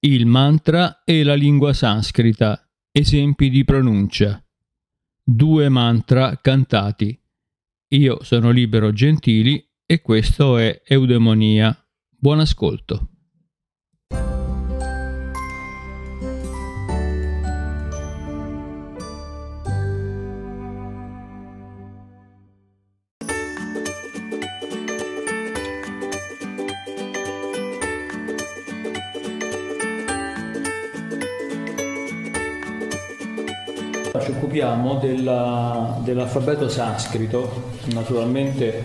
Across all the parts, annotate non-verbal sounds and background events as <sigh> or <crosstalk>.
il mantra e la lingua sanscrita, esempi di pronuncia. Due mantra cantati. Io sono Libero Gentili e questo è Eudemonia. Buon ascolto. Occupiamo della, dell'alfabeto sanscrito, naturalmente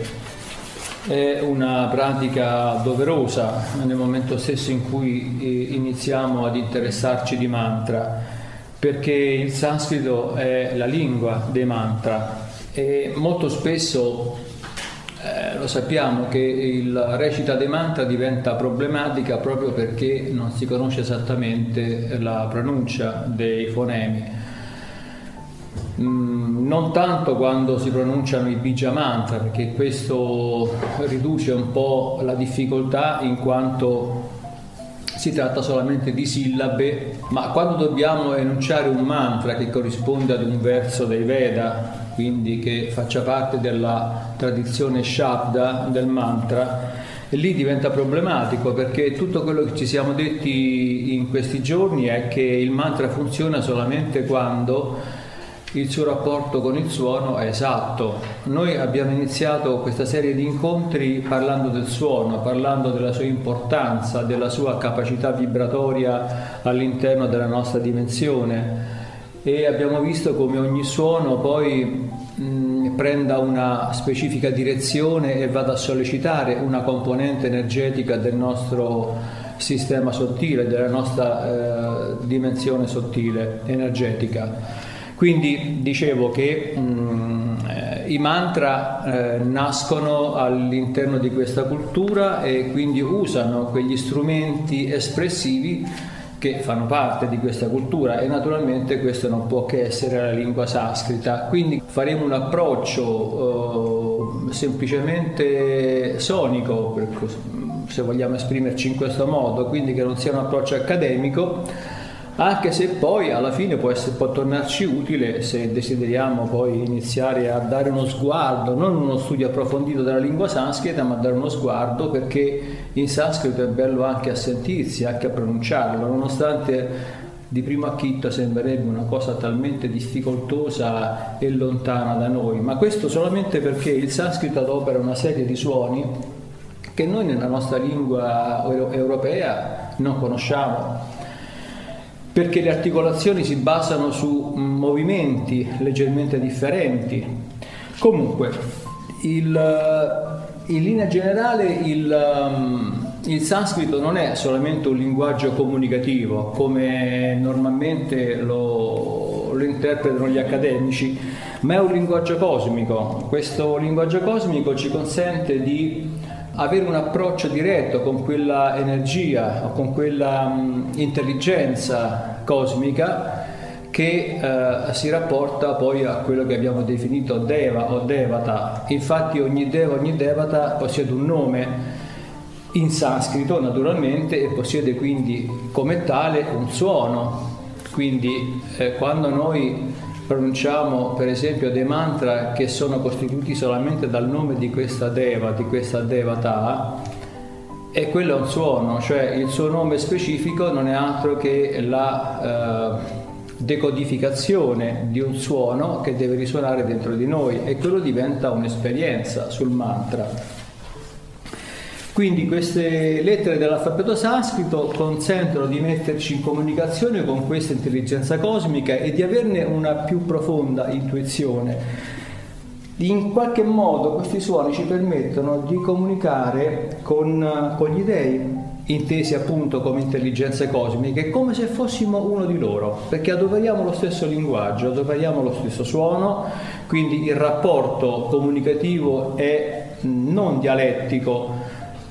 è una pratica doverosa nel momento stesso in cui eh, iniziamo ad interessarci di mantra, perché il sanscrito è la lingua dei mantra e molto spesso eh, lo sappiamo che il recita dei mantra diventa problematica proprio perché non si conosce esattamente la pronuncia dei fonemi. Mm, non tanto quando si pronunciano i bija mantra, perché questo riduce un po' la difficoltà in quanto si tratta solamente di sillabe, ma quando dobbiamo enunciare un mantra che corrisponde ad un verso dei Veda, quindi che faccia parte della tradizione Shabda del mantra, lì diventa problematico perché tutto quello che ci siamo detti in questi giorni è che il mantra funziona solamente quando il suo rapporto con il suono è esatto. Noi abbiamo iniziato questa serie di incontri parlando del suono, parlando della sua importanza, della sua capacità vibratoria all'interno della nostra dimensione e abbiamo visto come ogni suono poi mh, prenda una specifica direzione e vada a sollecitare una componente energetica del nostro sistema sottile, della nostra eh, dimensione sottile energetica. Quindi dicevo che mh, mm, eh, i mantra eh, nascono all'interno di questa cultura e quindi usano quegli strumenti espressivi che fanno parte di questa cultura e naturalmente questo non può che essere la lingua sanscrita. Quindi faremo un approccio eh, semplicemente sonico, se vogliamo esprimerci in questo modo, quindi che non sia un approccio accademico anche se poi alla fine può, essere, può, tornarci utile se desideriamo poi iniziare a dare uno sguardo, non uno studio approfondito della lingua sanscrita, ma dare uno sguardo perché in sanscrito è bello anche a sentirsi, anche a pronunciarlo, nonostante di primo acchito sembrerebbe una cosa talmente difficoltosa e lontana da noi, ma questo solamente perché il sanscrito adopera una serie di suoni che noi nella nostra lingua europea non conosciamo perché le articolazioni si basano su movimenti leggermente differenti. Comunque, il, in linea generale il, um, il, sanscrito non è solamente un linguaggio comunicativo come normalmente lo, lo interpretano gli accademici, ma è un linguaggio cosmico. Questo linguaggio cosmico ci consente di avere un approccio diretto con quella energia o con quella um, intelligenza cosmica che uh, si rapporta poi a quello che abbiamo definito Deva o Devata. Infatti ogni Deva, ogni Devata possiede un nome in sanscrito naturalmente e possiede quindi come tale un suono. Quindi eh, quando noi pronunciamo per esempio dei mantra che sono costituiti solamente dal nome di questa deva, di questa devata, e quello è un suono, cioè il suo nome specifico non è altro che la eh, decodificazione di un suono che deve risuonare dentro di noi e quello diventa un'esperienza sul mantra. Quindi queste lettere dell'alfabeto sanscrito consentono di metterci in comunicazione con questa intelligenza cosmica e di averne una più profonda intuizione. In qualche modo questi suoni ci permettono di comunicare con, con gli dei, intesi appunto come intelligenze cosmiche, come se fossimo uno di loro, perché adoperiamo lo stesso linguaggio, adoperiamo lo stesso suono, quindi il rapporto comunicativo è non dialettico,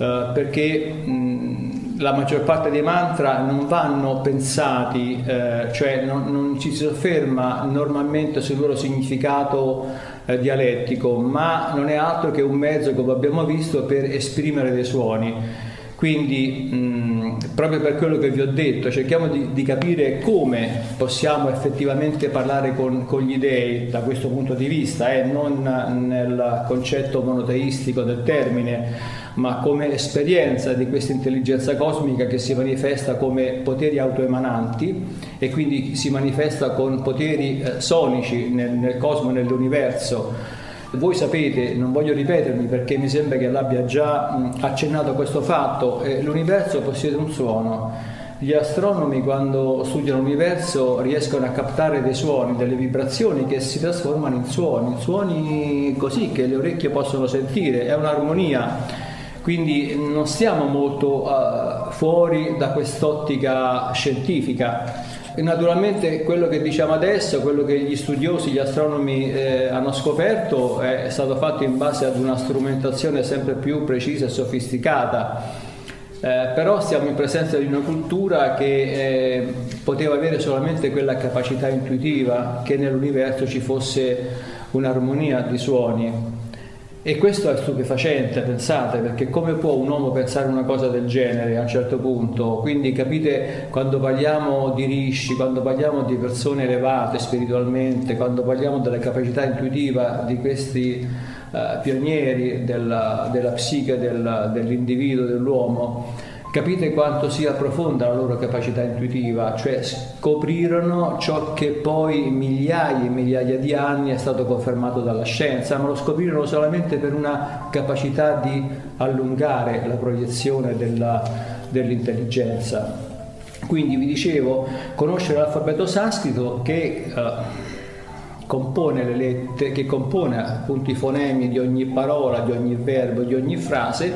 eh, perché mh, la maggior parte dei mantra non vanno pensati, eh, cioè non, non, ci si sofferma normalmente sul loro significato eh, dialettico, ma non è altro che un mezzo, come abbiamo visto, per esprimere dei suoni. Quindi, mh, proprio per quello che vi ho detto, cerchiamo di, di capire come possiamo effettivamente parlare con, con, gli dei da questo punto di vista, eh, non nel concetto monoteistico del termine, ma come esperienza di questa intelligenza cosmica che si manifesta come poteri autoemananti e quindi si manifesta con poteri eh, sonici nel, nel cosmo, nell'universo voi sapete, non voglio ripetermi perché mi sembra che l'abbia già accennato a questo fatto, eh, l'universo possiede un suono. Gli astronomi quando studiano l'universo riescono a captare dei suoni, delle vibrazioni che si trasformano in suoni, suoni così che le orecchie possono sentire, è un'armonia. Quindi non stiamo molto uh, fuori da quest'ottica scientifica. Naturalmente quello che diciamo adesso, quello che gli studiosi, gli astronomi eh, hanno scoperto è stato fatto in base ad una strumentazione sempre più precisa e sofisticata. Eh, però siamo in presenza di una cultura che eh, poteva avere solamente quella capacità intuitiva che nell'universo ci fosse un'armonia di suoni e questo è stupefacente, pensate, perché come può un uomo pensare una cosa del genere a un certo punto? Quindi capite, quando parliamo di rishi, quando parliamo di persone elevate spiritualmente, quando parliamo della capacità intuitiva di questi uh, pionieri della, della psiche del, dell'individuo, dell'uomo, Capite quanto sia profonda la loro capacità intuitiva, cioè scoprirono ciò che poi migliaia e migliaia di anni è stato confermato dalla scienza, ma lo scoprirono solamente per una capacità di allungare la proiezione della, dell'intelligenza. Quindi vi dicevo, conoscere l'alfabeto sanscrito che... Uh, compone le lettere, che compone appunto i fonemi di ogni parola, di ogni verbo, di ogni frase,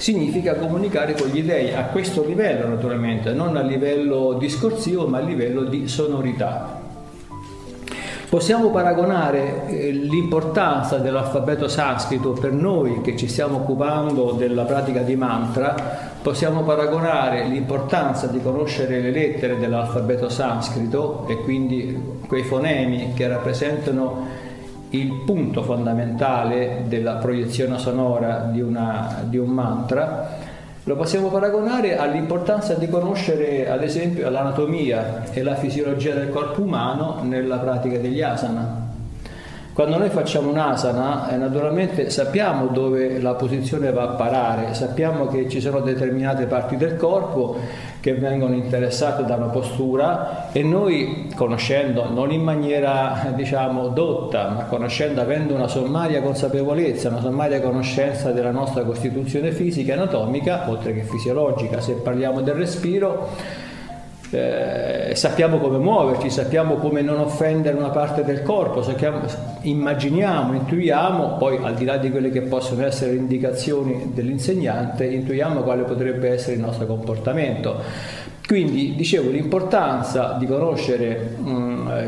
significa comunicare con gli dei a questo livello naturalmente, non a livello discorsivo ma a livello di sonorità. Possiamo paragonare eh, l'importanza dell'alfabeto sanscrito per noi che ci stiamo occupando della pratica di mantra, possiamo paragonare l'importanza di conoscere le lettere dell'alfabeto sanscrito e quindi quei fonemi che rappresentano il punto fondamentale della proiezione sonora di, una, di, un mantra, lo possiamo paragonare all'importanza di conoscere ad esempio l'anatomia e la fisiologia del corpo umano nella pratica degli asana. Quando noi facciamo un'asana, eh, naturalmente sappiamo dove la posizione va a parare, sappiamo che ci sono determinate parti del corpo che vengono interessate da una postura e noi conoscendo, non in maniera diciamo dotta, ma conoscendo, avendo una sommaria consapevolezza, una sommaria conoscenza della nostra costituzione fisica e anatomica, oltre che fisiologica, se parliamo del respiro, eh, sappiamo come muoverci, sappiamo come non offendere una parte del corpo, sappiamo, immaginiamo, intuiamo, poi al di là di quelle che possono essere indicazioni dell'insegnante, intuiamo quale potrebbe essere il nostro comportamento. Quindi dicevo l'importanza di conoscere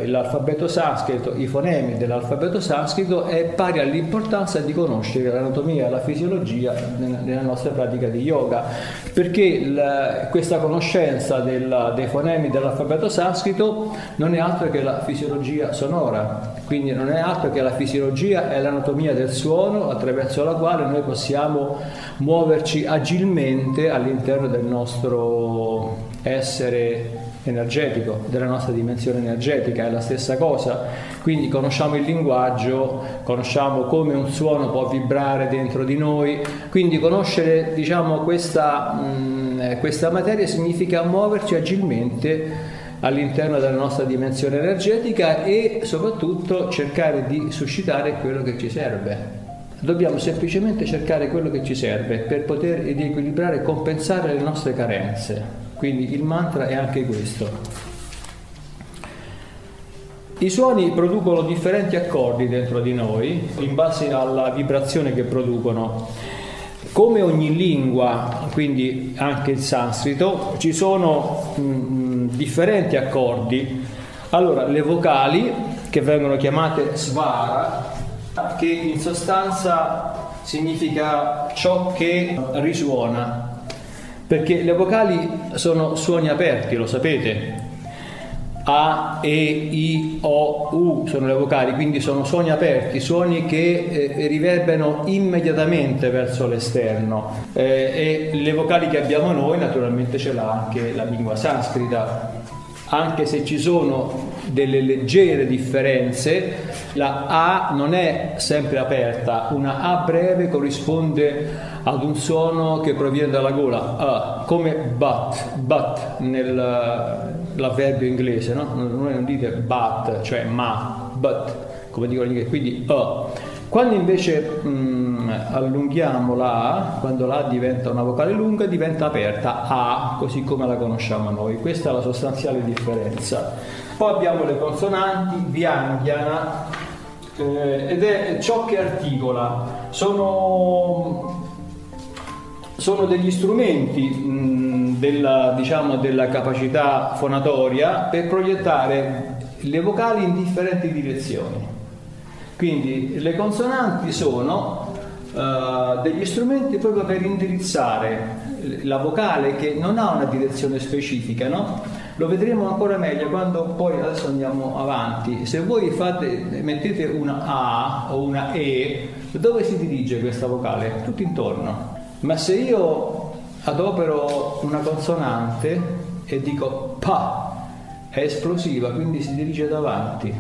um, l'alfabeto sanscrito, i fonemi dell'alfabeto sanscrito è pari all'importanza di conoscere l'anatomia la fisiologia nella nostra pratica di yoga, perché la, questa conoscenza della, dei fonemi dell'alfabeto sanscrito non è altro che la fisiologia sonora, quindi non è altro che la fisiologia e l'anatomia del suono attraverso la quale noi possiamo muoverci agilmente all'interno del nostro essere energetico, della nostra dimensione energetica, è la stessa cosa. Quindi conosciamo il linguaggio, conosciamo come un suono può vibrare dentro di noi, quindi conoscere diciamo, questa, mh, mm, questa materia significa muoverci agilmente all'interno della nostra dimensione energetica e soprattutto cercare di suscitare quello che ci serve. Dobbiamo semplicemente cercare quello che ci serve per poter riequilibrare e compensare le nostre carenze. Quindi il mantra è anche questo. I suoni producono differenti accordi dentro di noi in base alla vibrazione che producono. Come ogni lingua, quindi anche il sanscrito, ci sono mh, mm, differenti accordi. Allora, le vocali, che vengono chiamate svara, che in sostanza significa ciò che risuona, perché le vocali sono suoni aperti, lo sapete. A, E, I, O, U sono le vocali, quindi sono suoni aperti, suoni che eh, riverberano immediatamente verso l'esterno. Eh, e le vocali che abbiamo noi naturalmente ce l'ha anche la lingua sanscrita anche se ci sono delle leggere differenze, la A non è sempre aperta, una A breve corrisponde ad un suono che proviene dalla gola, A, come but, but nell'avverbio inglese, no? Noi non dite but, cioè ma, but, come dicono gli inglesi, quindi A. Quando invece mh, mm, allunghiamo la A, quando la A diventa una vocale lunga, diventa aperta A, così come la conosciamo noi. Questa è la sostanziale differenza. Poi abbiamo le consonanti, Vyangyana, eh, ed è ciò che articola. Sono, sono degli strumenti mh, della, diciamo, della capacità fonatoria per proiettare le vocali in differenti direzioni. Quindi le consonanti sono uh, degli strumenti proprio per indirizzare la vocale che non ha una direzione specifica, no? Lo vedremo ancora meglio quando poi adesso andiamo avanti. Se voi fate, mettete una A o una E, dove si dirige questa vocale? Tutto intorno. Ma se io adopero una consonante e dico pa, è esplosiva, quindi si dirige davanti.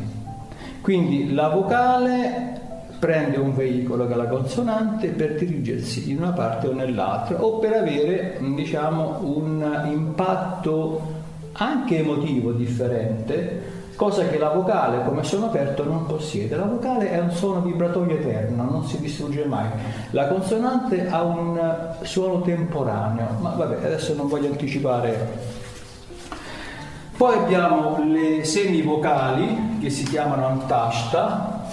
Quindi la vocale prende un veicolo che è la consonante per dirigersi in una parte o nell'altra o per avere diciamo, un impatto anche emotivo differente, cosa che la vocale come suono aperto non possiede. La vocale è un suono vibratorio eterno, non si distrugge mai. La consonante ha un suono temporaneo, ma vabbè, adesso non voglio anticipare poi abbiamo le semivocali che si chiamano antashta,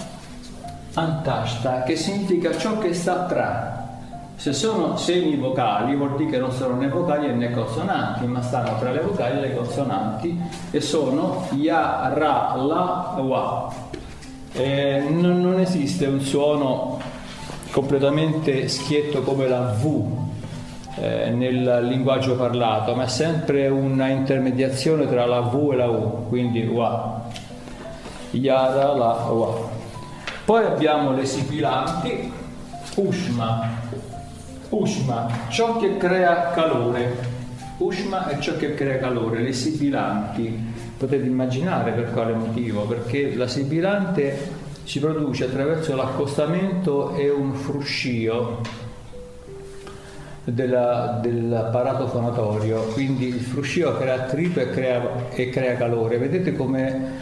antashta che significa ciò che sta tra. Se sono semivocali vuol dire che non sono né vocali né consonanti, ma stanno tra le vocali e le consonanti e sono ya, ra, la, wa. Eh, non, non esiste un suono completamente schietto come la V eh, nel linguaggio parlato, ma è sempre una intermediazione tra la V e la U, quindi wa, yara, la, wa. Poi abbiamo le sibilanti, ushma, ushma, ciò che crea calore. Ushma è ciò che crea calore, le sibilanti. Potete immaginare per quale motivo, perché la sibilante si produce attraverso l'accostamento e un fruscio della, dell'apparato fonatorio, quindi il fruscio crea attrito e crea, e crea calore. Vedete come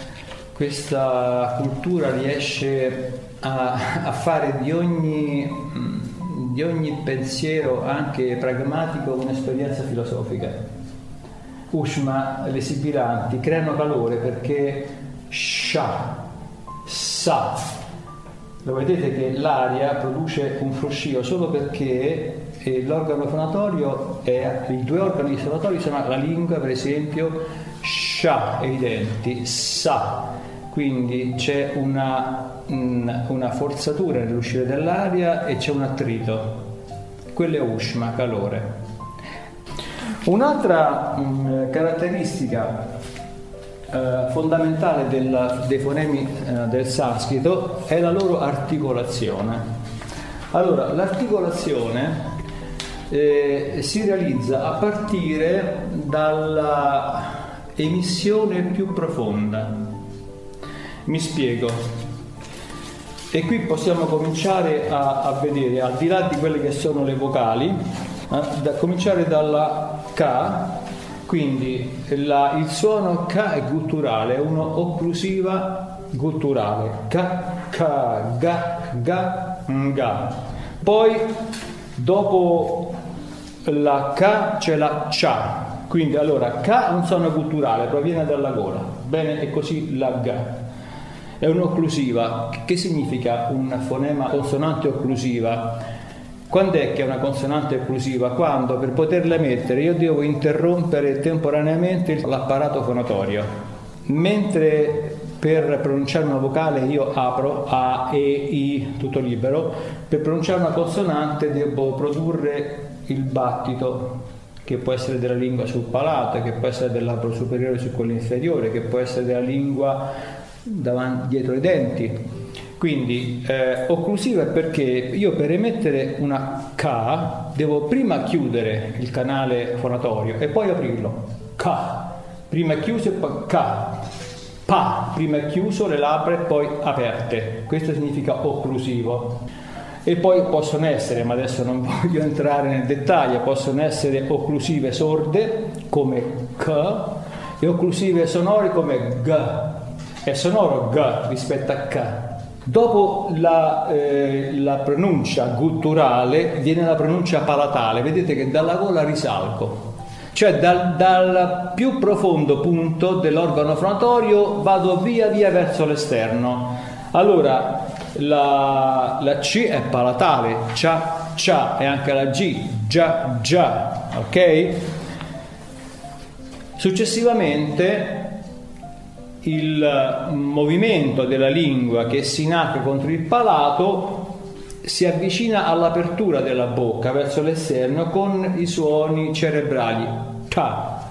questa cultura riesce a, a fare di ogni, di ogni, pensiero, anche pragmatico, un'esperienza filosofica. Ushma, le sibilanti, creano calore perché sha, sa, lo vedete che l'aria produce un fruscio solo perché e l'organo fonatorio è, i due organi fonatori sono la lingua per esempio sha e i denti sa quindi c'è una, una forzatura nell'uscire dell'aria e c'è un attrito. Quello è ushma, calore. Un'altra mh, caratteristica eh, fondamentale del, dei fonemi eh, del sanscrito è la loro articolazione. Allora l'articolazione eh, si realizza a partire dalla emissione più profonda. Mi spiego. E qui possiamo cominciare a, a vedere, al di là di quelle che sono le vocali, eh, da cominciare dalla K, quindi la, il suono K è gutturale, è un'occlusiva gutturale. K, K, Ga, Ga, Nga. Poi dopo la K c'è la Cha, quindi allora K è un suono culturale, proviene dalla gola, bene, e così la G. È un'occlusiva, che significa un fonema consonante occlusiva? Quando è che è una consonante occlusiva? Quando per poterla emettere io devo interrompere temporaneamente l'apparato fonatorio, mentre per pronunciare una vocale io apro A, E, I, tutto libero, per pronunciare una consonante devo produrre il battito che può essere della lingua sul palato, che può essere del labbro superiore su quello inferiore, che può essere della lingua davanti, dietro i denti. Quindi eh, occlusiva perché io per emettere una K devo prima chiudere il canale fonatorio e poi aprirlo. K, prima chiuso e poi K. Pa, prima chiuso le labbra e poi aperte. Questo significa occlusivo e poi possono essere, ma adesso non <laughs> voglio entrare nel dettaglio, possono essere occlusive sorde come K e occlusive sonore come G. È sonoro G rispetto a K. Dopo la, eh, la, pronuncia gutturale viene la pronuncia palatale, vedete che dalla gola risalgo, cioè dal, dal più profondo punto dell'organo fonatorio vado via via verso l'esterno. Allora la, la C è palatale, cia, cia e anche la G, già, già, ok? Successivamente il movimento della lingua che si inaca contro il palato si avvicina all'apertura della bocca verso l'esterno con i suoni cerebrali. Ta,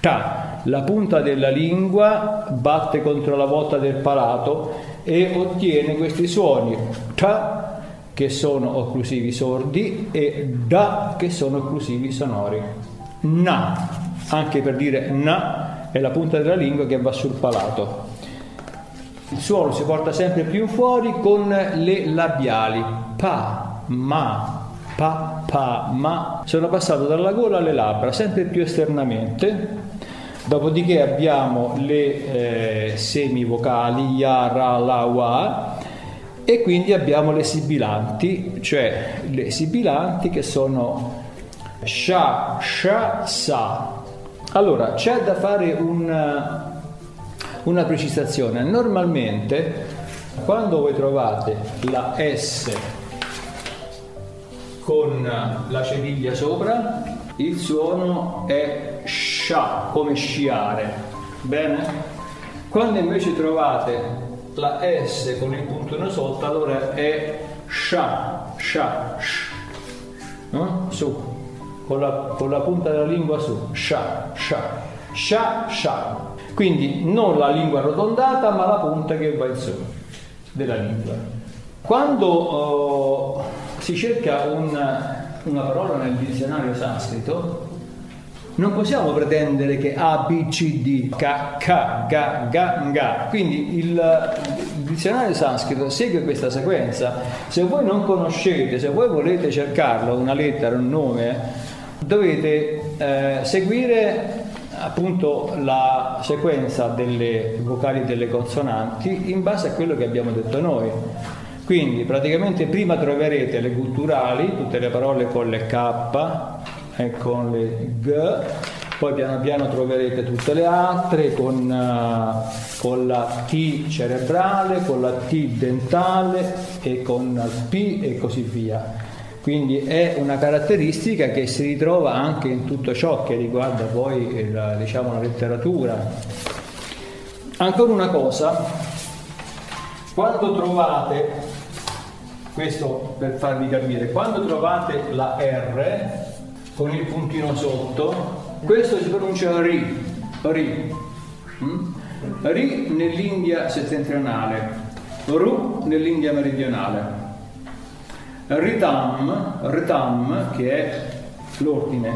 ta. La punta della lingua batte contro la volta del palato e ottiene questi suoni ta che sono occlusivi sordi e da che sono occlusivi sonori. Na, anche per dire na, è la punta della lingua che va sul palato. Il suono si porta sempre più fuori con le labiali pa, ma, pa, pa, ma. Sono passato dalla gola alle labbra, sempre più esternamente Dopodiché abbiamo le eh, semivocali ya, ra, la, wa e quindi abbiamo le sibilanti, cioè le sibilanti che sono sha, sha, sa. Allora, c'è da fare un, una precisazione. Normalmente quando voi trovate la S con la cediglia sopra, il suono è scia, come sciare. Bene? Quando invece trovate la S con il puntino sotto, allora è scia, scia, sh. No? Su, con la, con la punta della lingua su, scia, scia, scia, scia. Quindi non la lingua arrotondata, ma la punta che va in su della lingua. Quando oh, si cerca una, una parola nel dizionario sanscrito, non possiamo pretendere che A, B, C, D, K, K, Ga, Ga, Nga. Quindi il, il dizionario sanscrito segue questa sequenza. Se voi non conoscete, se voi volete cercarlo, una lettera, un nome, dovete eh, seguire appunto la sequenza delle vocali e delle consonanti in base a quello che abbiamo detto noi. Quindi praticamente prima troverete le gutturali, tutte le parole con le K, e con le G, poi piano piano troverete tutte le altre con, uh, con, la T cerebrale, con la T dentale e con il P e così via. Quindi è una caratteristica che si ritrova anche in tutto ciò che riguarda poi la, diciamo, la letteratura. Ancora una cosa, quando trovate, questo per farvi capire, quando trovate la R, con il puntino sotto, questo si pronuncia ri, ri, mm? ri nell'India settentrionale, ru nell'India meridionale. Ritam, ritam, che è l'ordine,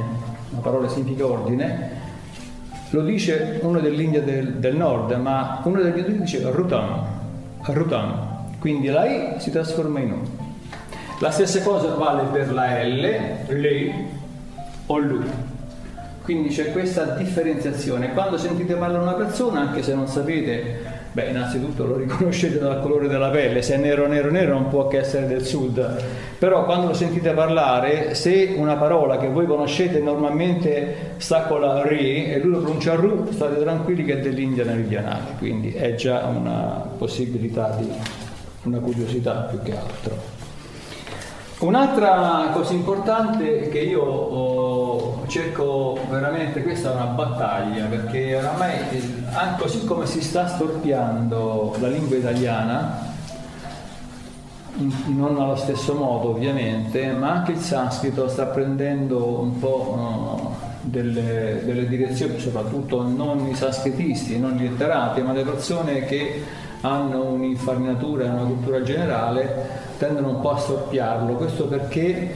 la parola significa ordine, lo dice uno dell'India del, del nord, ma uno degli altri dice rutam, rutam, quindi la I si trasforma in U. La stessa cosa vale per la L, lei, o lui. Quindi c'è questa differenziazione. Quando sentite parlare una persona, anche se non sapete, beh, innanzitutto lo riconoscete dal colore della pelle, se è nero, nero, nero non può che essere del sud, però quando lo sentite parlare, se una parola che voi conoscete normalmente sta con la ri e lui lo pronuncia ru, state tranquilli che è dell'India meridionale, quindi è già una possibilità di una curiosità più che altro. Un'altra cosa importante che io oh, cerco veramente, questa è una battaglia, perché oramai, così come si sta storpiando la lingua italiana, non allo stesso modo ovviamente, ma anche il sanscrito sta prendendo un po' uh, delle, delle direzioni, soprattutto non i sanscritisti, non gli letterati, ma le persone che hanno un'infarinatura e una cultura generale tendono un po' a storpiarlo. Questo perché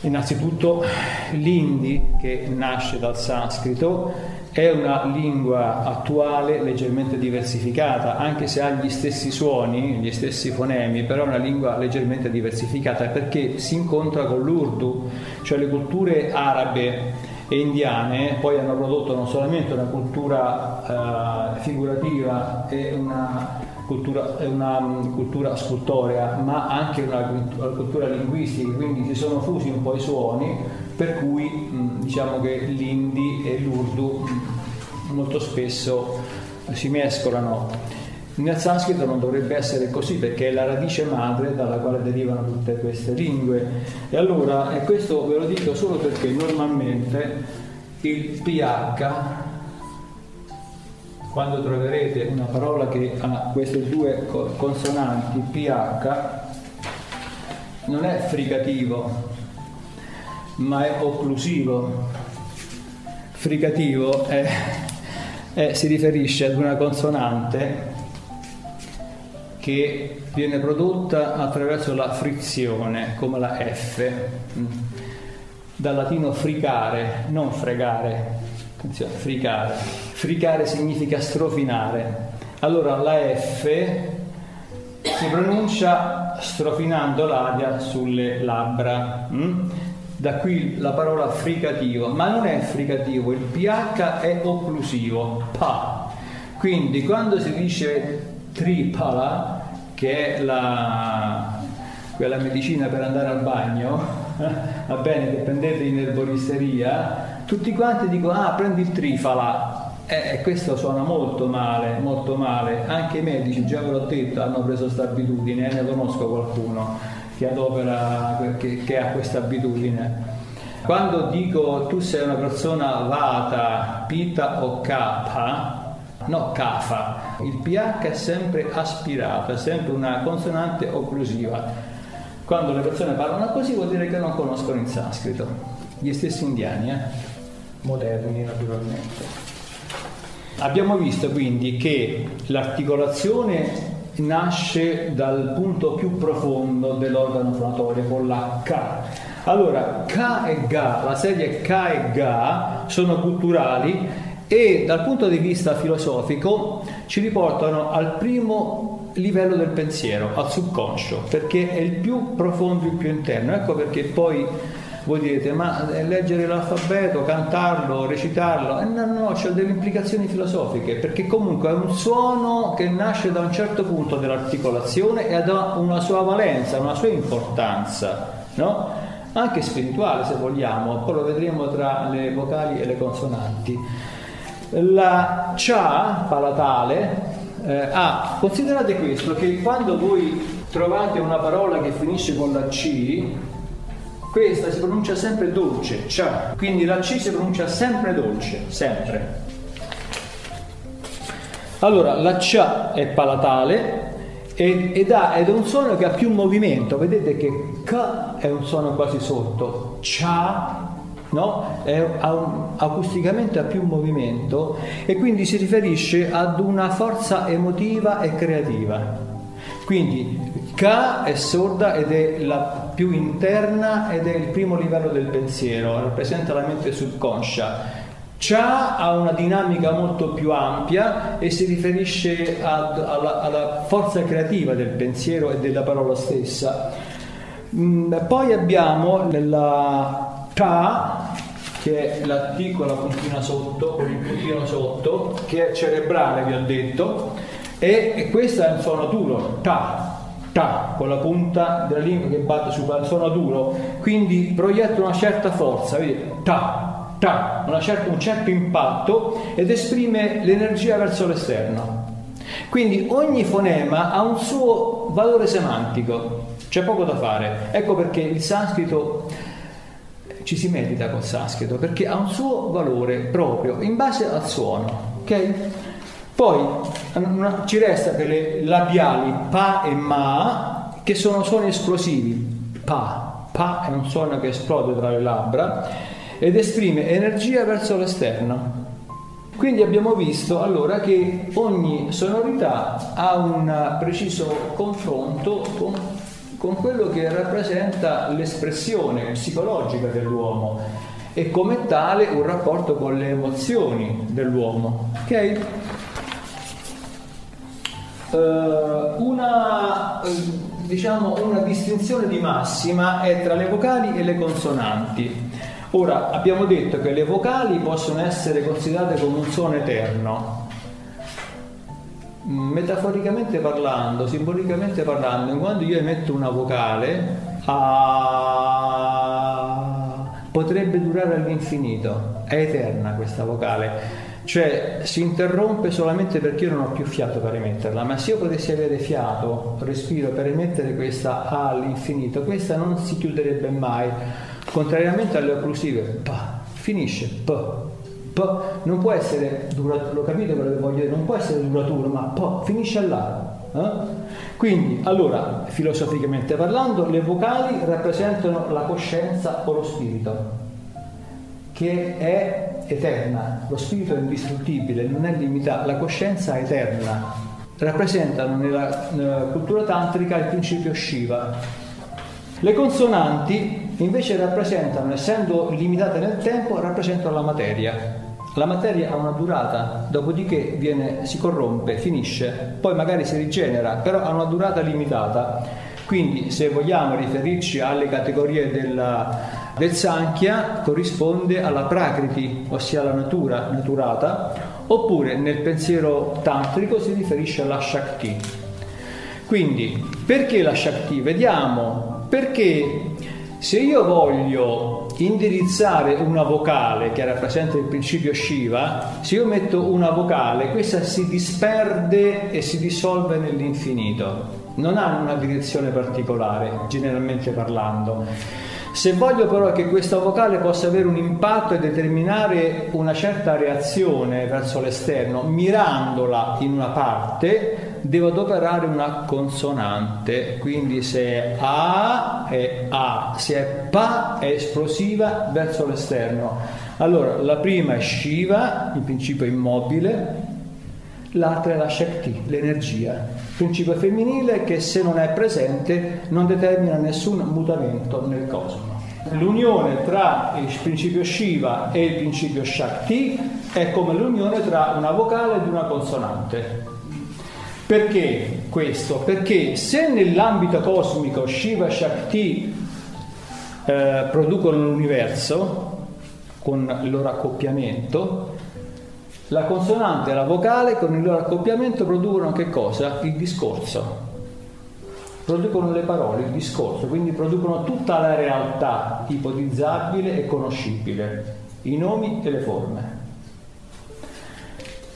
innanzitutto l'indi che nasce dal sanscrito è una lingua attuale leggermente diversificata, anche se ha gli stessi suoni, gli stessi fonemi, però è una lingua leggermente diversificata perché si incontra con l'urdu, cioè le culture arabe e indiane poi hanno prodotto non solamente una cultura eh, figurativa e una cultura, una cultura scultorea, ma anche una, cultura linguistica, quindi si sono fusi un po' i suoni, per cui mh, diciamo che l'indi e l'urdu molto spesso si mescolano. Nel sanscrito non dovrebbe essere così perché è la radice madre dalla quale derivano tutte queste lingue. E allora, e questo ve lo dico solo perché normalmente il pH, quando troverete una parola che ha queste due consonanti, pH, non è frigativo, ma è occlusivo. Frigativo è, è, si riferisce ad una consonante che viene prodotta attraverso la frizione, come la F, dal latino fricare, non fregare, attenzione, fricare. Fricare significa strofinare. Allora la F si pronuncia strofinando l'aria sulle labbra. Mm? Da qui la parola fricativo, ma non è fricativo, il pH è occlusivo, pa. Quindi quando si dice tripala, che è la, quella medicina per andare al bagno, <laughs> va bene che prendete in erboristeria, tutti quanti dicono ah prendi il trifala. Eh, questo suona molto male, molto male. Anche i medici, già ve l'ho detto, hanno preso questa abitudine, ne conosco qualcuno che adopera, che, che ha questa abitudine. Quando dico tu sei una persona vata, pita o kappa, no kafa. Il pH è sempre aspirato, è sempre una consonante occlusiva. Quando le persone parlano così vuol dire che non conoscono il sanscrito. Gli stessi indiani, eh? moderni naturalmente. Abbiamo visto quindi che l'articolazione nasce dal punto più profondo dell'organo fonatorio con la K. Allora, K e Ga, la serie K e Ga sono culturali e dal punto di vista filosofico ci riportano al primo livello del pensiero, al subconscio, perché è il più profondo, il più interno. Ecco perché poi voi direte, ma leggere l'alfabeto, cantarlo, recitarlo, eh, no, no, c'è delle implicazioni filosofiche, perché comunque è un suono che nasce da un certo punto dell'articolazione e ha una sua valenza, una sua importanza, no? anche spirituale se vogliamo, poi lo vedremo tra le vocali e le consonanti. La CHA palatale eh, ah, considerate questo che quando voi trovate una parola che finisce con la C, questa si pronuncia sempre dolce, CHA, quindi la C si pronuncia sempre dolce, sempre. Allora, la CHA è palatale ed, ha, ed è un suono che ha più movimento, vedete che K è un suono quasi sotto, CHA no? È, ha acusticamente ha più movimento e quindi si riferisce ad una forza emotiva e creativa. Quindi K è sorda ed è la più interna ed è il primo livello del pensiero, rappresenta la mente subconscia. Cha ha una dinamica molto più ampia e si riferisce ad, alla, alla, forza creativa del pensiero e della parola stessa. Mm, poi abbiamo la Ta, che è la puntina sotto, con il puntino sotto, che è cerebrale, vi ho detto, e, e questo è un suono duro, ta, ta, con la punta della lingua che batte sul suono duro, quindi proietta una certa forza, vedete, ta, ta, certa, un certo impatto ed esprime l'energia verso l'esterno. Quindi ogni fonema ha un suo valore semantico, c'è poco da fare. Ecco perché il sanscrito ci si medita col sanscrito perché ha un suo valore proprio in base al suono. ok? Poi ci resta per le labiali pa e ma che sono suoni esplosivi. Pa, pa è un suono che esplode tra le labbra ed esprime energia verso l'esterno. Quindi abbiamo visto allora che ogni sonorità ha un preciso confronto con, con quello che rappresenta l'espressione psicologica dell'uomo e come tale un rapporto con le emozioni dell'uomo. Ok? Uh, una, uh, diciamo, una distinzione di massima è tra le vocali e le consonanti. Ora, abbiamo detto che le vocali possono essere considerate come un suono eterno. Metaforicamente parlando, simbolicamente parlando, quando io emetto una vocale, ah, potrebbe durare all'infinito, è eterna questa vocale. Cioè si interrompe solamente perché io non ho più fiato per emetterla, ma se io potessi avere fiato, respiro per emettere questa all'infinito, questa non si chiuderebbe mai Contrariamente alle occlusive, pa, finisce, pa, pa, non può essere duraturo, capite quello che voglio dire, non può essere duraturo, ma pa, finisce là. Eh? Quindi, allora, filosoficamente parlando, le vocali rappresentano la coscienza o lo spirito, che è eterna, lo spirito è indistruttibile, non è limitato, la coscienza è eterna. Rappresentano nella, nella cultura tantrica il principio Shiva. Le consonanti invece rappresentano, essendo limitate nel tempo, rappresentano la materia. La materia ha una durata, dopodiché viene, si corrompe, finisce, poi magari si rigenera, però ha una durata limitata. Quindi se vogliamo riferirci alle categorie della, del Sankhya, corrisponde alla Prakriti, ossia alla natura naturata, oppure nel pensiero tantrico si riferisce alla Shakti. Quindi, perché la Shakti? Vediamo perché se io voglio indirizzare una vocale che rappresenta il principio Shiva, se io metto una vocale, questa si disperde e si dissolve nell'infinito. Non ha una direzione particolare, generalmente parlando. Se voglio però che questa vocale possa avere un impatto e determinare una certa reazione verso l'esterno, mirandola in una parte, devo adoperare una consonante. Quindi se è A è A, se è PA è esplosiva verso l'esterno. Allora, la prima è Shiva, il principio immobile, l'altra è la Shakti, l'energia, principio femminile che se non è presente non determina nessun mutamento nel cosmo. L'unione tra il principio Shiva e il principio Shakti è come l'unione tra una vocale ed una consonante. Perché questo? Perché se nell'ambito cosmico Shiva Shakti eh, producono l'universo con il loro accoppiamento, la consonante e la vocale con il loro accoppiamento producono che cosa? Il discorso. Producono le parole, il discorso, quindi producono tutta la realtà ipotizzabile e conoscibile, i nomi e le forme.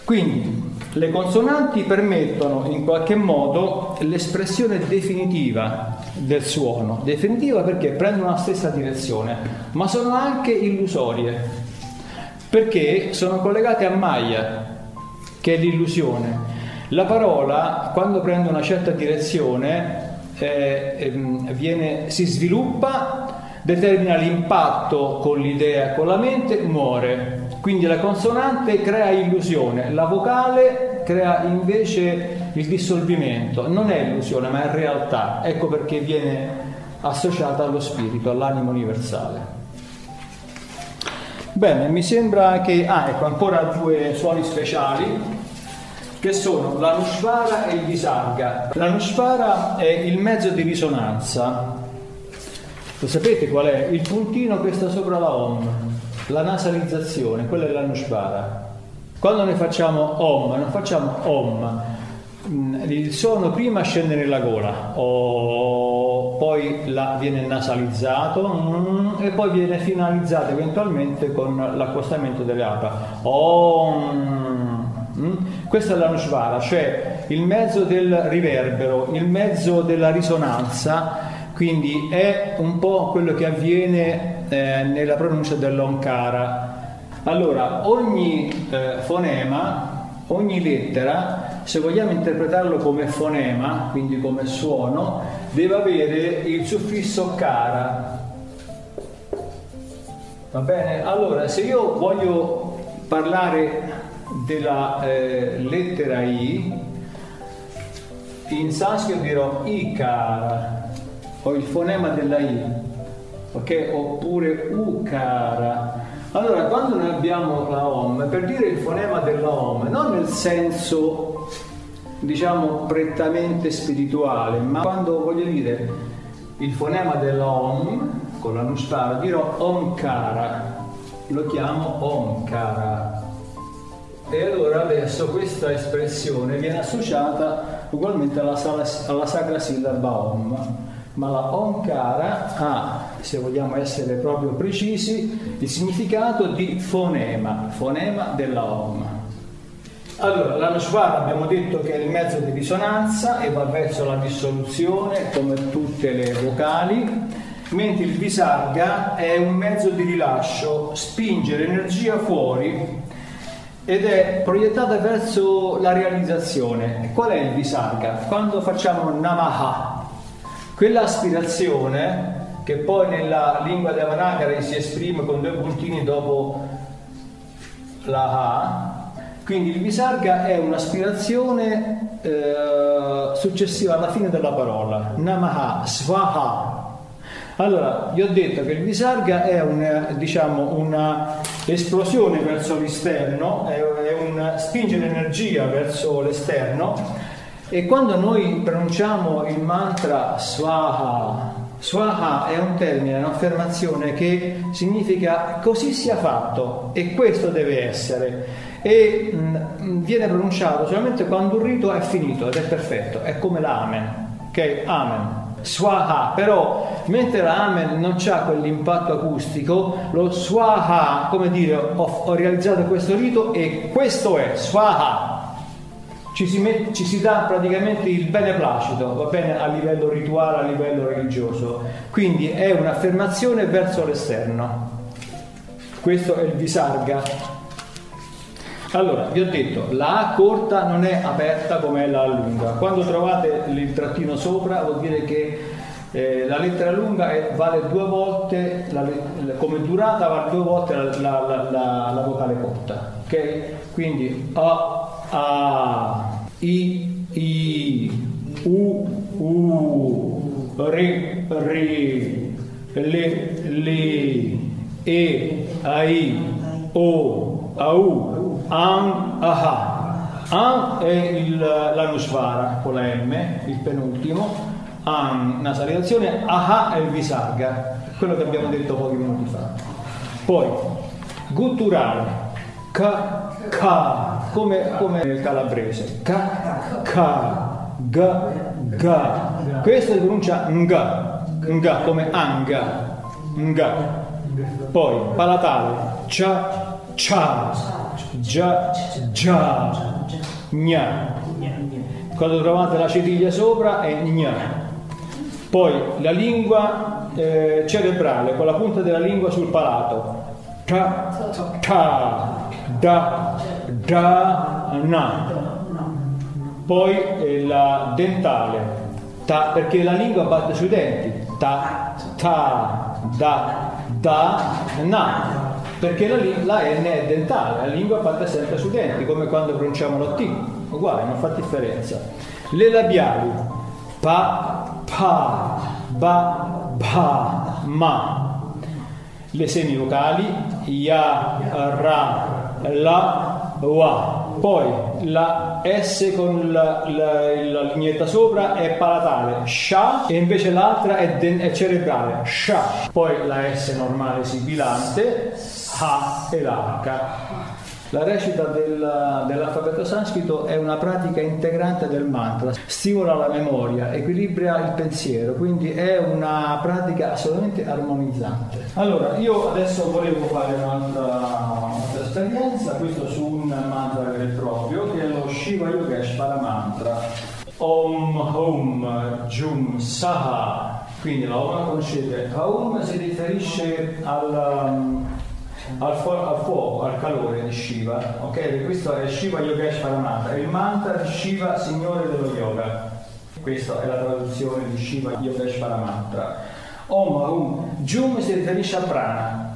Quindi le consonanti permettono in qualche modo l'espressione definitiva del suono, definitiva perché prendono la stessa direzione, ma sono anche illusorie perché sono collegate a Maya, che è l'illusione. La parola, quando prende una certa direzione, eh, ehm, viene, si sviluppa, determina l'impatto con l'idea, con la mente, muore. Quindi la consonante crea illusione, la vocale crea invece il dissolvimento. Non è illusione, ma è realtà. Ecco perché viene associata allo spirito, all'animo universale. Bene, mi sembra che... Ah, ecco, ancora due suoni speciali che sono l'anushvara e il visarga. L'anushvara è il mezzo di risonanza. Lo sapete qual è? Il puntino che sta sopra la om, la nasalizzazione, quella è l'anushvara. Quando noi facciamo om, non facciamo om, mm, il suono prima scende nella gola, oh, poi la, viene nasalizzato mm, e poi viene finalizzato eventualmente con l'accostamento delle labbra. Oh, mm. È l'anushvara, cioè il mezzo del riverbero, il mezzo della risonanza, quindi è un po' quello che avviene eh, nella pronuncia dell'onkara. Allora, ogni eh, fonema, ogni lettera, se vogliamo interpretarlo come fonema, quindi come suono, deve avere il suffisso kara. Va bene? Allora, se io voglio parlare della eh, lettera I, in sanscrito dirò Ikara, o il fonema della I, ok? Oppure Ukara. Allora, quando noi abbiamo la Om, per dire il fonema della Om, non nel senso, diciamo, prettamente spirituale, ma quando voglio dire il fonema della Om, con la Nustara, dirò Omkara, lo chiamo Omkara. E allora adesso questa espressione viene associata ugualmente alla, alla sacra sillaba Om, ma la Omkara ha, se vogliamo essere proprio precisi, il significato di fonema, fonema della Om. Allora, la abbiamo detto che è il mezzo di risonanza e va verso la dissoluzione come tutte le vocali mentre il Visarga è un mezzo di rilascio, spinge l'energia fuori ed è proiettata verso la realizzazione. Qual è il Visarga? Quando facciamo Namaha, quella aspirazione che poi nella lingua devanagari si esprime con due puntini dopo la Ha, quindi il Visarga è un'aspirazione eh, successiva alla fine della parola. Namaha, Svaha, allora, vi ho detto che il Visarga è una, diciamo, una esplosione verso l'esterno, è, è un spingere energia verso l'esterno e quando noi pronunciamo il mantra Swaha, Swaha è un termine, un'affermazione che significa così sia fatto e questo deve essere e mh, viene pronunciato solamente quando un rito è finito ed è perfetto, è come l'amen, ok? Amen. Swaha, però mentre la Amen non ha quell'impatto acustico, lo Swaha, come dire, ho, ho realizzato questo rito e questo è Swaha. Ci si, met, ci si, dà praticamente il beneplacito, va bene, a livello rituale, a livello religioso. Quindi è un'affermazione verso l'esterno. Questo è il Visarga. Allora, vi ho detto, la A corta non è aperta come la A lunga. Quando trovate il trattino sopra vuol dire che eh, la lettera lunga è, vale due volte, la, come durata vale due volte la, la, la, vocale corta. Ok? Quindi A, A, I, I, U, U, Re, Re, Le, Le, E, Ai, O, Au, Am, Aha. Am è il, l'anusvara con la M, il penultimo. Am, nasalizzazione. Aha è il visarga, quello che abbiamo detto pochi minuti fa. Poi, gutturale. Ka, ka, come, come nel calabrese. Ka, ka, ga, ga. Questo si pronuncia nga, nga come anga, nga. Poi, palatale. Cha, cha già, già, gna. Quando trovate la cetiglia sopra è gna. Poi la lingua eh, cerebrale con la punta della lingua sul palato. Ta, ta, da, da, na. Poi la dentale, ta, perché la lingua batte sui denti. Ta, ta, da, da, na perché la, la, N è dentale, la lingua parte sempre sui denti, come quando pronunciamo lo T, uguale, non fa differenza. Le labiali, pa, pa, ba, ba, ma. Le semivocali, ya, ra, la, wa. Poi la S con la, la, la, lineetta sopra è palatale, sha, e invece l'altra è, de, è cerebrale, sha. Poi la S normale sibilante, ha e l'H. La recita del, dell'alfabeto sanscrito è una pratica integrante del mantra, stimola la memoria, equilibra il pensiero, quindi è una pratica assolutamente armonizzante. Allora, io adesso volevo fare un'altra, un'altra esperienza, questo su un mantra vero e proprio, che è lo Shiva Yogeshvara Mantra. Om Hum Jum Saha, quindi la Om la conoscete, Om si riferisce al al, fu- al, fuoco, al calore di Shiva, ok? Questo è Shiva Yogeshvara Mantra, il mantra di Shiva, signore dello yoga. Questa è la traduzione di Shiva Yogeshvara Mantra. Om Hum, Jum si riferisce a prana.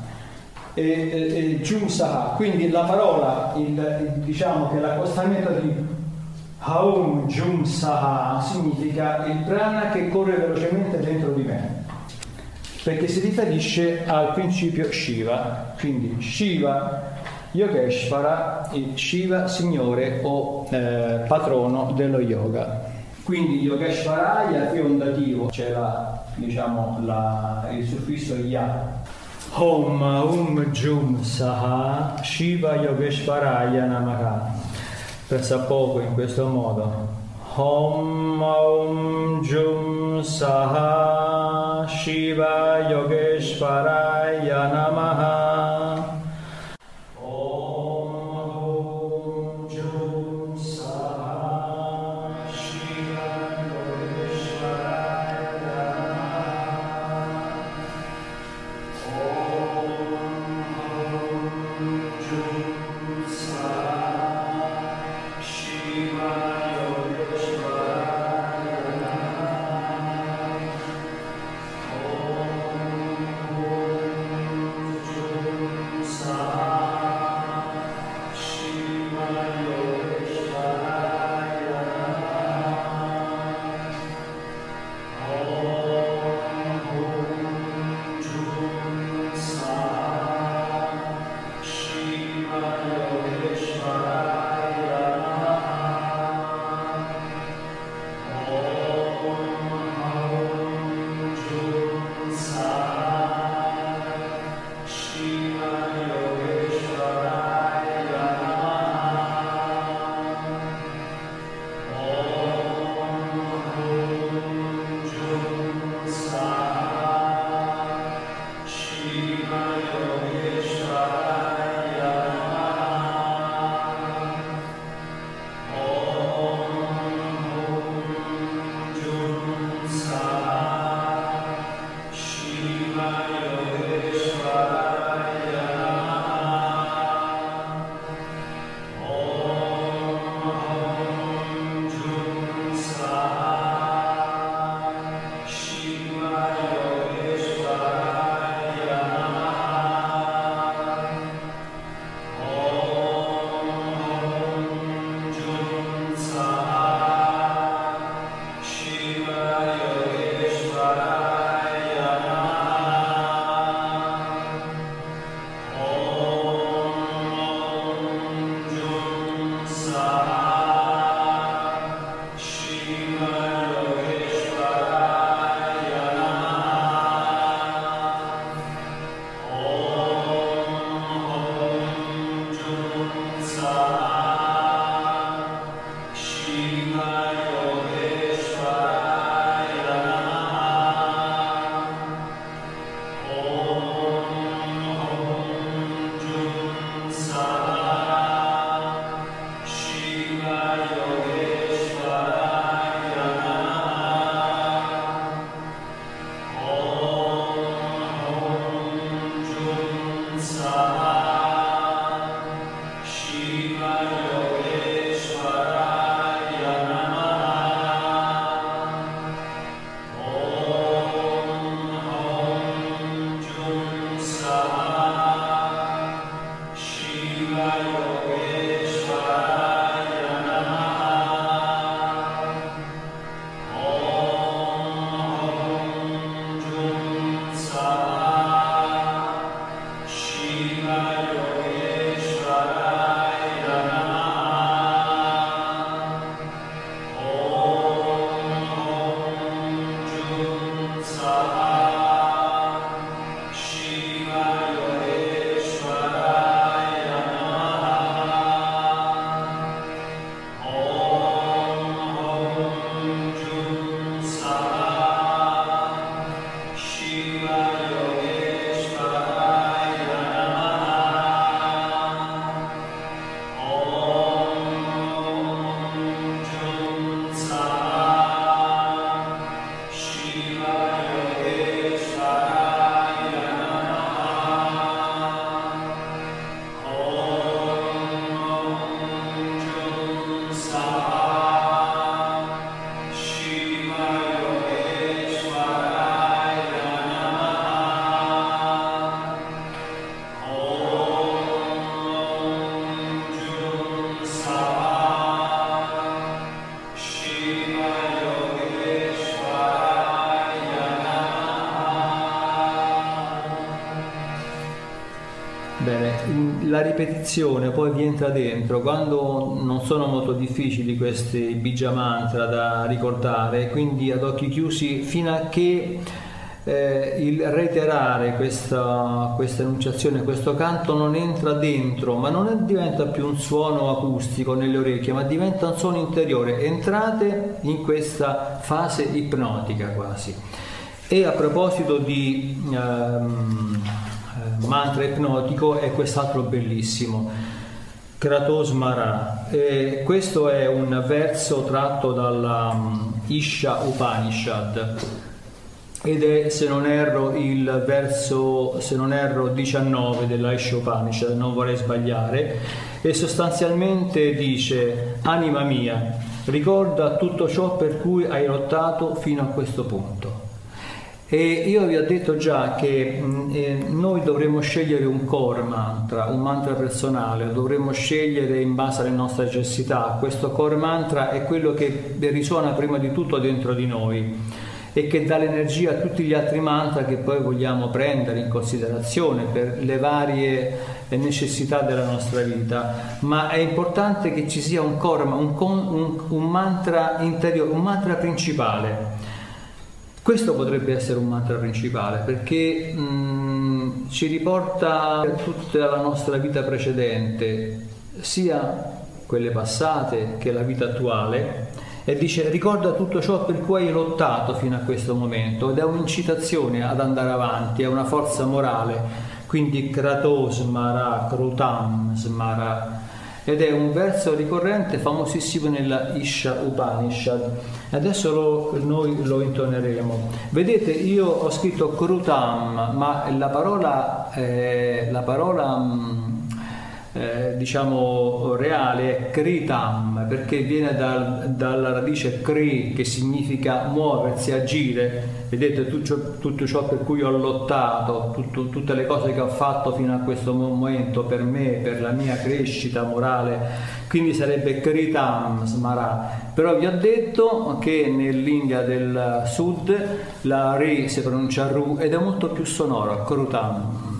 E, e, e Jum Saha. Quindi la parola, il, il, diciamo che l'accostamento di Haum Jum Saha significa il prana che corre velocemente dentro di me perché si riferisce al principio Shiva, quindi Shiva Yogeshvara, il Shiva signore o eh, patrono dello yoga. Quindi Yogeshvaraya qui ondativo, c'è la, diciamo, la, il suffisso Ya. Om Um Jum Saha Shiva Yogeshvaraya Namaha. Pensa poco in questo modo. Om Om Jum Saha Shiva Yogeshvaraya Namaha la ripetizione poi vi entra dentro, quando non sono molto difficili questi bija mantra da ricordare, quindi ad occhi chiusi fino a che eh, il reiterare questa, questa enunciazione, questo canto non entra dentro, ma non diventa più un suono acustico nelle orecchie, ma diventa un suono interiore. Entrate in questa fase ipnotica quasi. E a proposito di ehm, eh, mantra ipnotico è quest'altro bellissimo. Kratos Mara. E questo è un verso tratto dalla um, Isha Upanishad ed è se non erro il verso se non erro 19 della Ishopanishad non vorrei sbagliare e sostanzialmente dice anima mia ricorda tutto ciò per cui hai lottato fino a questo punto e io vi ho detto già che eh, noi dovremmo scegliere un core mantra, un mantra personale, dovremmo scegliere in base alle nostre necessità. Questo core mantra è quello che risuona prima di tutto dentro di noi e che dà l'energia a tutti gli altri mantra che poi vogliamo prendere in considerazione per le varie necessità della nostra vita. Ma è importante che ci sia un korma, un, un, un mantra interiore, un mantra principale. Questo potrebbe essere un mantra principale perché mh, ci riporta a tutta la nostra vita precedente, sia quelle passate che la vita attuale e dice ricorda tutto ciò per cui hai lottato fino a questo momento ed è un'incitazione ad andare avanti, è una forza morale, quindi Kratos Mara, Krutam Smara ed è un verso ricorrente famosissimo nella Isha Upanishad. Adesso lo, noi lo intoneremo. Vedete, io ho scritto Krutam, ma la parola, eh, la parola mm, eh, diciamo reale è kritam perché viene dal, dalla radice kri che significa muoversi, agire. Vedete tutto, tutto ciò per cui ho lottato tutto, tutte le cose che ho fatto fino a questo momento per me, per la mia crescita morale. Quindi sarebbe kritam smara. Però vi ho detto che nell'India del sud la ri si pronuncia ru ed è molto più sonoro krutam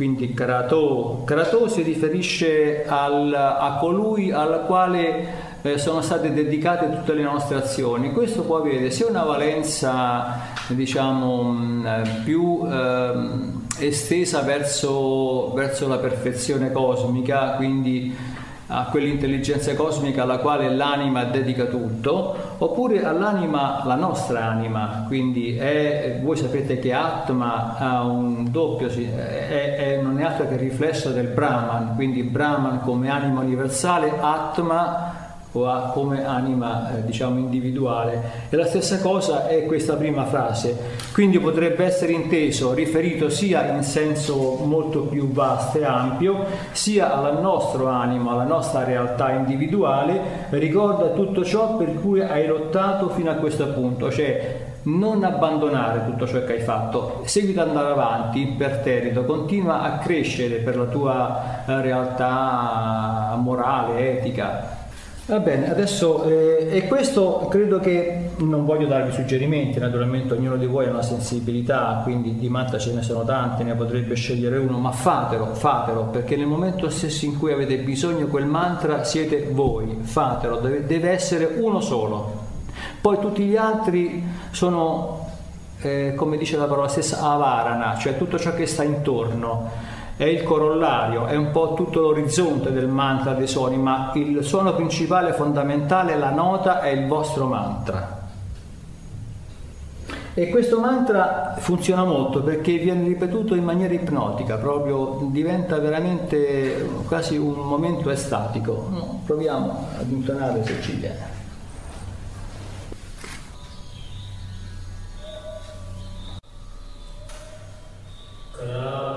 quindi Krato, Krato si riferisce al, a colui al quale eh, sono state dedicate tutte le nostre azioni. Questo può avere sia una valenza diciamo mm, più eh, estesa verso, verso la perfezione cosmica, quindi a quell'intelligenza cosmica alla quale l'anima dedica tutto, oppure all'anima, la nostra anima, quindi è, voi sapete che Atma ha un doppio, è, è, non è altro che il riflesso del Brahman, quindi Brahman come anima universale, Atma o ha come anima eh, diciamo individuale. E la stessa cosa è questa prima frase. Quindi potrebbe essere inteso riferito sia in senso molto più vasto e ampio sia al nostro animo alla nostra realtà individuale ricorda tutto ciò per cui hai lottato fino a questo punto cioè non abbandonare tutto ciò che hai fatto, seguita ad andare avanti imperterrito, continua a crescere per la tua eh, realtà morale, etica, Va bene, adesso eh, e questo credo che non voglio darvi suggerimenti, naturalmente ognuno di voi ha una sensibilità, quindi di matta ce ne sono tante, ne potrebbe scegliere uno, ma fatelo, fatelo, perché nel momento stesso in cui avete bisogno quel mantra siete voi, fatelo, deve, deve essere uno solo. Poi tutti gli altri sono, eh, come dice la parola stessa, avarana, cioè tutto ciò che sta intorno è il corollario, è un po' tutto l'orizzonte del mantra dei suoni, ma il suono principale, fondamentale, la nota è il vostro mantra. E questo mantra funziona molto perché viene ripetuto in maniera ipnotica, proprio diventa veramente quasi un momento estatico. Proviamo ad intonare se siciliano. Uh...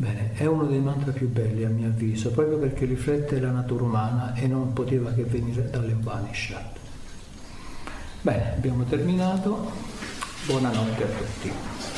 Bene, è uno dei mantra più belli a mio avviso, proprio perché riflette la natura umana e non poteva che venire dall'Upanishad. Bene, abbiamo terminato. Buonanotte a tutti.